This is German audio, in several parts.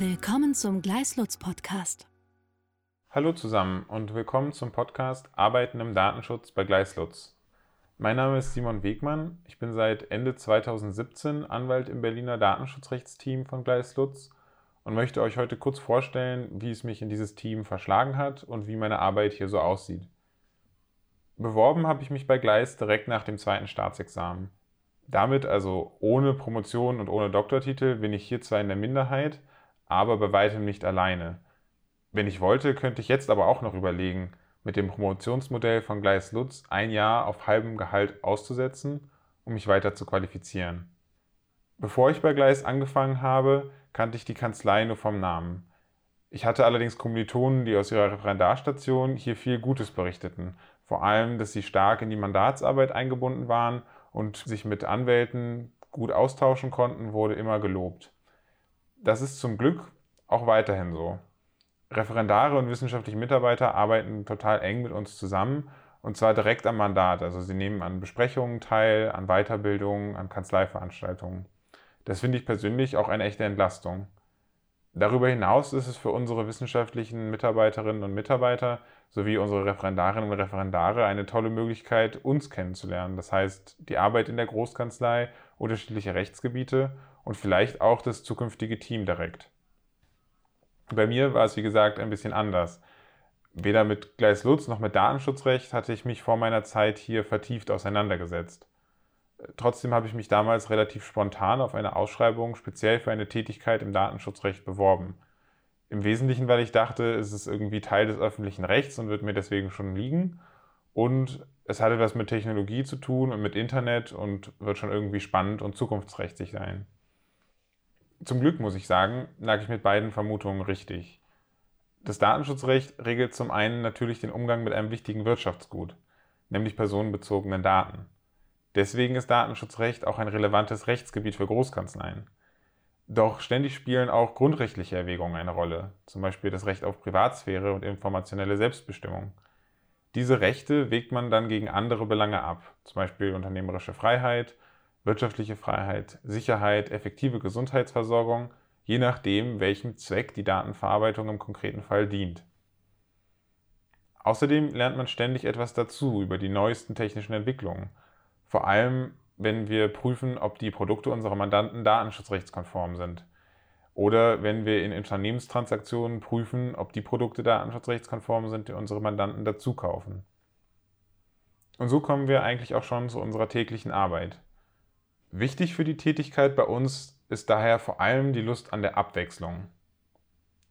Willkommen zum Gleislutz Podcast. Hallo zusammen und willkommen zum Podcast Arbeiten im Datenschutz bei Gleislutz. Mein Name ist Simon Wegmann. Ich bin seit Ende 2017 Anwalt im Berliner Datenschutzrechtsteam von Gleislutz und möchte euch heute kurz vorstellen, wie es mich in dieses Team verschlagen hat und wie meine Arbeit hier so aussieht. Beworben habe ich mich bei Gleis direkt nach dem zweiten Staatsexamen. Damit, also ohne Promotion und ohne Doktortitel, bin ich hier zwar in der Minderheit, aber bei weitem nicht alleine. Wenn ich wollte, könnte ich jetzt aber auch noch überlegen, mit dem Promotionsmodell von Gleis Lutz ein Jahr auf halbem Gehalt auszusetzen, um mich weiter zu qualifizieren. Bevor ich bei Gleis angefangen habe, kannte ich die Kanzlei nur vom Namen. Ich hatte allerdings Kommilitonen, die aus ihrer Referendarstation hier viel Gutes berichteten. Vor allem, dass sie stark in die Mandatsarbeit eingebunden waren und sich mit Anwälten gut austauschen konnten, wurde immer gelobt. Das ist zum Glück auch weiterhin so. Referendare und wissenschaftliche Mitarbeiter arbeiten total eng mit uns zusammen und zwar direkt am Mandat. Also sie nehmen an Besprechungen teil, an Weiterbildungen, an Kanzleiveranstaltungen. Das finde ich persönlich auch eine echte Entlastung. Darüber hinaus ist es für unsere wissenschaftlichen Mitarbeiterinnen und Mitarbeiter sowie unsere Referendarinnen und Referendare eine tolle Möglichkeit, uns kennenzulernen. Das heißt, die Arbeit in der Großkanzlei, unterschiedliche Rechtsgebiete und vielleicht auch das zukünftige Team direkt. Bei mir war es, wie gesagt, ein bisschen anders. Weder mit Gleis Lutz noch mit Datenschutzrecht hatte ich mich vor meiner Zeit hier vertieft auseinandergesetzt. Trotzdem habe ich mich damals relativ spontan auf eine Ausschreibung speziell für eine Tätigkeit im Datenschutzrecht beworben. Im Wesentlichen, weil ich dachte, es ist irgendwie Teil des öffentlichen Rechts und wird mir deswegen schon liegen. Und es hat etwas mit Technologie zu tun und mit Internet und wird schon irgendwie spannend und zukunftsträchtig sein. Zum Glück muss ich sagen, lag ich mit beiden Vermutungen richtig. Das Datenschutzrecht regelt zum einen natürlich den Umgang mit einem wichtigen Wirtschaftsgut, nämlich personenbezogenen Daten. Deswegen ist Datenschutzrecht auch ein relevantes Rechtsgebiet für Großkanzleien. Doch ständig spielen auch grundrechtliche Erwägungen eine Rolle, zum Beispiel das Recht auf Privatsphäre und informationelle Selbstbestimmung. Diese Rechte wägt man dann gegen andere Belange ab, zum Beispiel unternehmerische Freiheit, wirtschaftliche Freiheit, Sicherheit, effektive Gesundheitsversorgung, je nachdem, welchem Zweck die Datenverarbeitung im konkreten Fall dient. Außerdem lernt man ständig etwas dazu über die neuesten technischen Entwicklungen vor allem, wenn wir prüfen, ob die Produkte unserer Mandanten datenschutzrechtskonform sind. Oder wenn wir in Unternehmenstransaktionen prüfen, ob die Produkte datenschutzrechtskonform sind, die unsere Mandanten dazu kaufen. Und so kommen wir eigentlich auch schon zu unserer täglichen Arbeit. Wichtig für die Tätigkeit bei uns ist daher vor allem die Lust an der Abwechslung.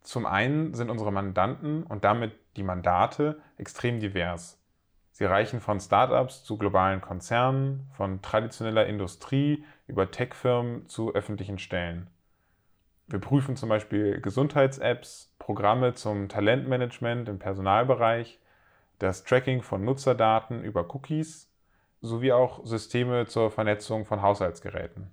Zum einen sind unsere Mandanten und damit die Mandate extrem divers. Sie reichen von Startups zu globalen Konzernen, von traditioneller Industrie über Tech-Firmen zu öffentlichen Stellen. Wir prüfen zum Beispiel Gesundheits-Apps, Programme zum Talentmanagement im Personalbereich, das Tracking von Nutzerdaten über Cookies sowie auch Systeme zur Vernetzung von Haushaltsgeräten.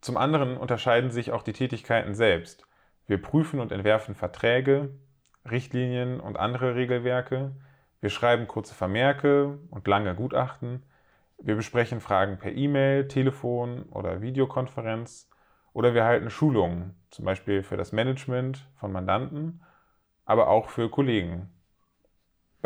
Zum anderen unterscheiden sich auch die Tätigkeiten selbst. Wir prüfen und entwerfen Verträge, Richtlinien und andere Regelwerke, wir schreiben kurze Vermerke und lange Gutachten. Wir besprechen Fragen per E-Mail, Telefon oder Videokonferenz. Oder wir halten Schulungen, zum Beispiel für das Management von Mandanten, aber auch für Kollegen.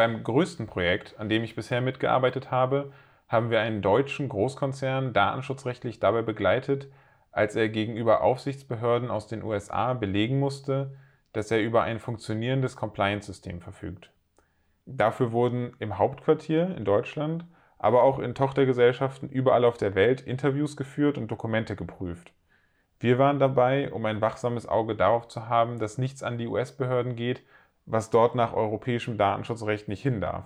Beim größten Projekt, an dem ich bisher mitgearbeitet habe, haben wir einen deutschen Großkonzern datenschutzrechtlich dabei begleitet, als er gegenüber Aufsichtsbehörden aus den USA belegen musste, dass er über ein funktionierendes Compliance-System verfügt. Dafür wurden im Hauptquartier in Deutschland, aber auch in Tochtergesellschaften überall auf der Welt Interviews geführt und Dokumente geprüft. Wir waren dabei, um ein wachsames Auge darauf zu haben, dass nichts an die US-Behörden geht, was dort nach europäischem Datenschutzrecht nicht hin darf.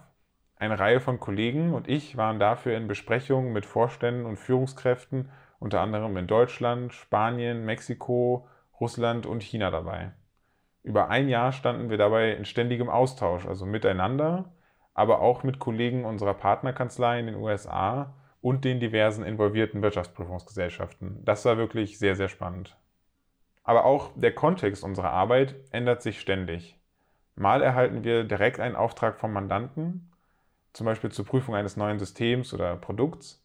Eine Reihe von Kollegen und ich waren dafür in Besprechungen mit Vorständen und Führungskräften, unter anderem in Deutschland, Spanien, Mexiko, Russland und China dabei. Über ein Jahr standen wir dabei in ständigem Austausch, also miteinander, aber auch mit Kollegen unserer Partnerkanzlei in den USA und den diversen involvierten Wirtschaftsprüfungsgesellschaften. Das war wirklich sehr, sehr spannend. Aber auch der Kontext unserer Arbeit ändert sich ständig. Mal erhalten wir direkt einen Auftrag vom Mandanten, zum Beispiel zur Prüfung eines neuen Systems oder Produkts.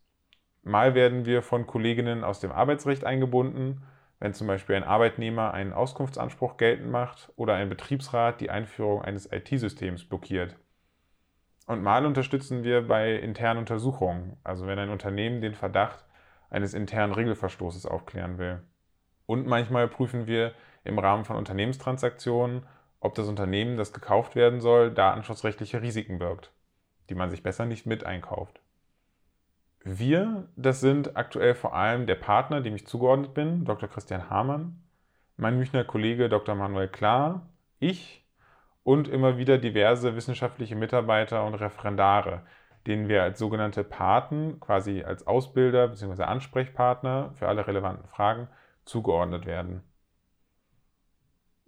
Mal werden wir von Kolleginnen aus dem Arbeitsrecht eingebunden wenn zum Beispiel ein Arbeitnehmer einen Auskunftsanspruch geltend macht oder ein Betriebsrat die Einführung eines IT-Systems blockiert. Und mal unterstützen wir bei internen Untersuchungen, also wenn ein Unternehmen den Verdacht eines internen Regelverstoßes aufklären will. Und manchmal prüfen wir im Rahmen von Unternehmenstransaktionen, ob das Unternehmen, das gekauft werden soll, datenschutzrechtliche Risiken birgt, die man sich besser nicht mit einkauft. Wir, das sind aktuell vor allem der Partner, dem ich zugeordnet bin, Dr. Christian Hamann, mein Münchner Kollege Dr. Manuel Klar, ich und immer wieder diverse wissenschaftliche Mitarbeiter und Referendare, denen wir als sogenannte Paten, quasi als Ausbilder bzw. Ansprechpartner für alle relevanten Fragen zugeordnet werden.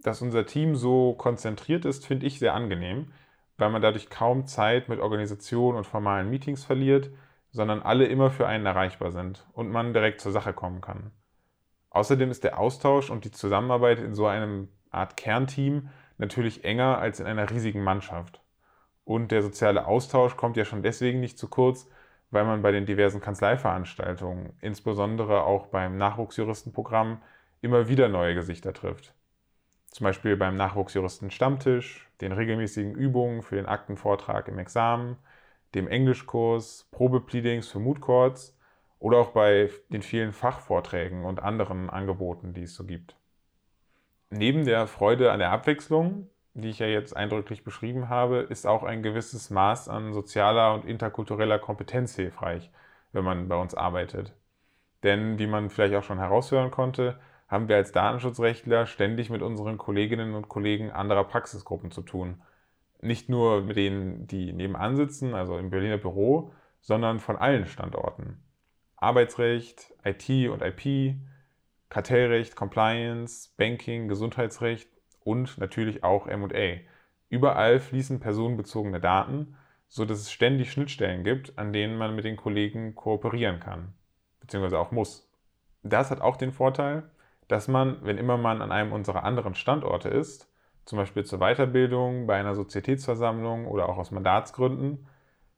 Dass unser Team so konzentriert ist, finde ich sehr angenehm, weil man dadurch kaum Zeit mit Organisation und formalen Meetings verliert, sondern alle immer für einen erreichbar sind und man direkt zur Sache kommen kann. Außerdem ist der Austausch und die Zusammenarbeit in so einem Art Kernteam natürlich enger als in einer riesigen Mannschaft. Und der soziale Austausch kommt ja schon deswegen nicht zu kurz, weil man bei den diversen Kanzleiveranstaltungen, insbesondere auch beim Nachwuchsjuristenprogramm, immer wieder neue Gesichter trifft. Zum Beispiel beim Nachwuchsjuristen Stammtisch, den regelmäßigen Übungen für den Aktenvortrag im Examen, dem Englischkurs, Probepleadings für Mood Courts oder auch bei den vielen Fachvorträgen und anderen Angeboten, die es so gibt neben der Freude an der Abwechslung, die ich ja jetzt eindrücklich beschrieben habe, ist auch ein gewisses Maß an sozialer und interkultureller Kompetenz hilfreich, wenn man bei uns arbeitet. Denn wie man vielleicht auch schon heraushören konnte, haben wir als Datenschutzrechtler ständig mit unseren Kolleginnen und Kollegen anderer Praxisgruppen zu tun. Nicht nur mit denen, die nebenan sitzen, also im Berliner Büro, sondern von allen Standorten. Arbeitsrecht, IT und IP, Kartellrecht, Compliance, Banking, Gesundheitsrecht und natürlich auch MA. Überall fließen personenbezogene Daten, sodass es ständig Schnittstellen gibt, an denen man mit den Kollegen kooperieren kann, beziehungsweise auch muss. Das hat auch den Vorteil, dass man, wenn immer man an einem unserer anderen Standorte ist, zum Beispiel zur Weiterbildung, bei einer Sozietätsversammlung oder auch aus Mandatsgründen,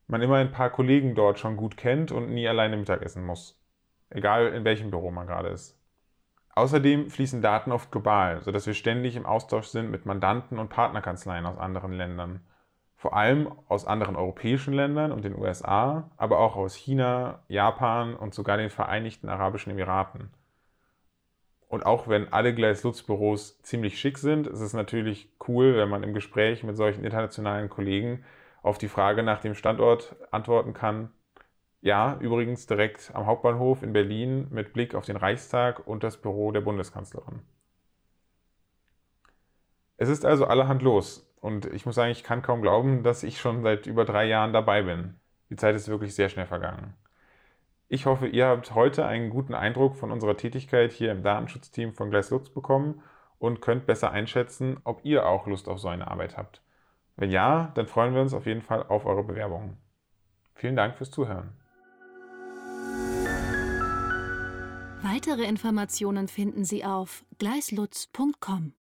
man immer ein paar Kollegen dort schon gut kennt und nie alleine Mittagessen muss. Egal in welchem Büro man gerade ist. Außerdem fließen Daten oft global, sodass wir ständig im Austausch sind mit Mandanten und Partnerkanzleien aus anderen Ländern. Vor allem aus anderen europäischen Ländern und den USA, aber auch aus China, Japan und sogar den Vereinigten Arabischen Emiraten. Auch wenn alle Gleis-Lutz-Büros ziemlich schick sind, ist es natürlich cool, wenn man im Gespräch mit solchen internationalen Kollegen auf die Frage nach dem Standort antworten kann, ja, übrigens direkt am Hauptbahnhof in Berlin mit Blick auf den Reichstag und das Büro der Bundeskanzlerin. Es ist also allerhand los und ich muss sagen, ich kann kaum glauben, dass ich schon seit über drei Jahren dabei bin. Die Zeit ist wirklich sehr schnell vergangen. Ich hoffe, ihr habt heute einen guten Eindruck von unserer Tätigkeit hier im Datenschutzteam von Lutz bekommen und könnt besser einschätzen, ob ihr auch Lust auf so eine Arbeit habt. Wenn ja, dann freuen wir uns auf jeden Fall auf eure Bewerbungen. Vielen Dank fürs Zuhören. Weitere Informationen finden Sie auf gleislutz.com.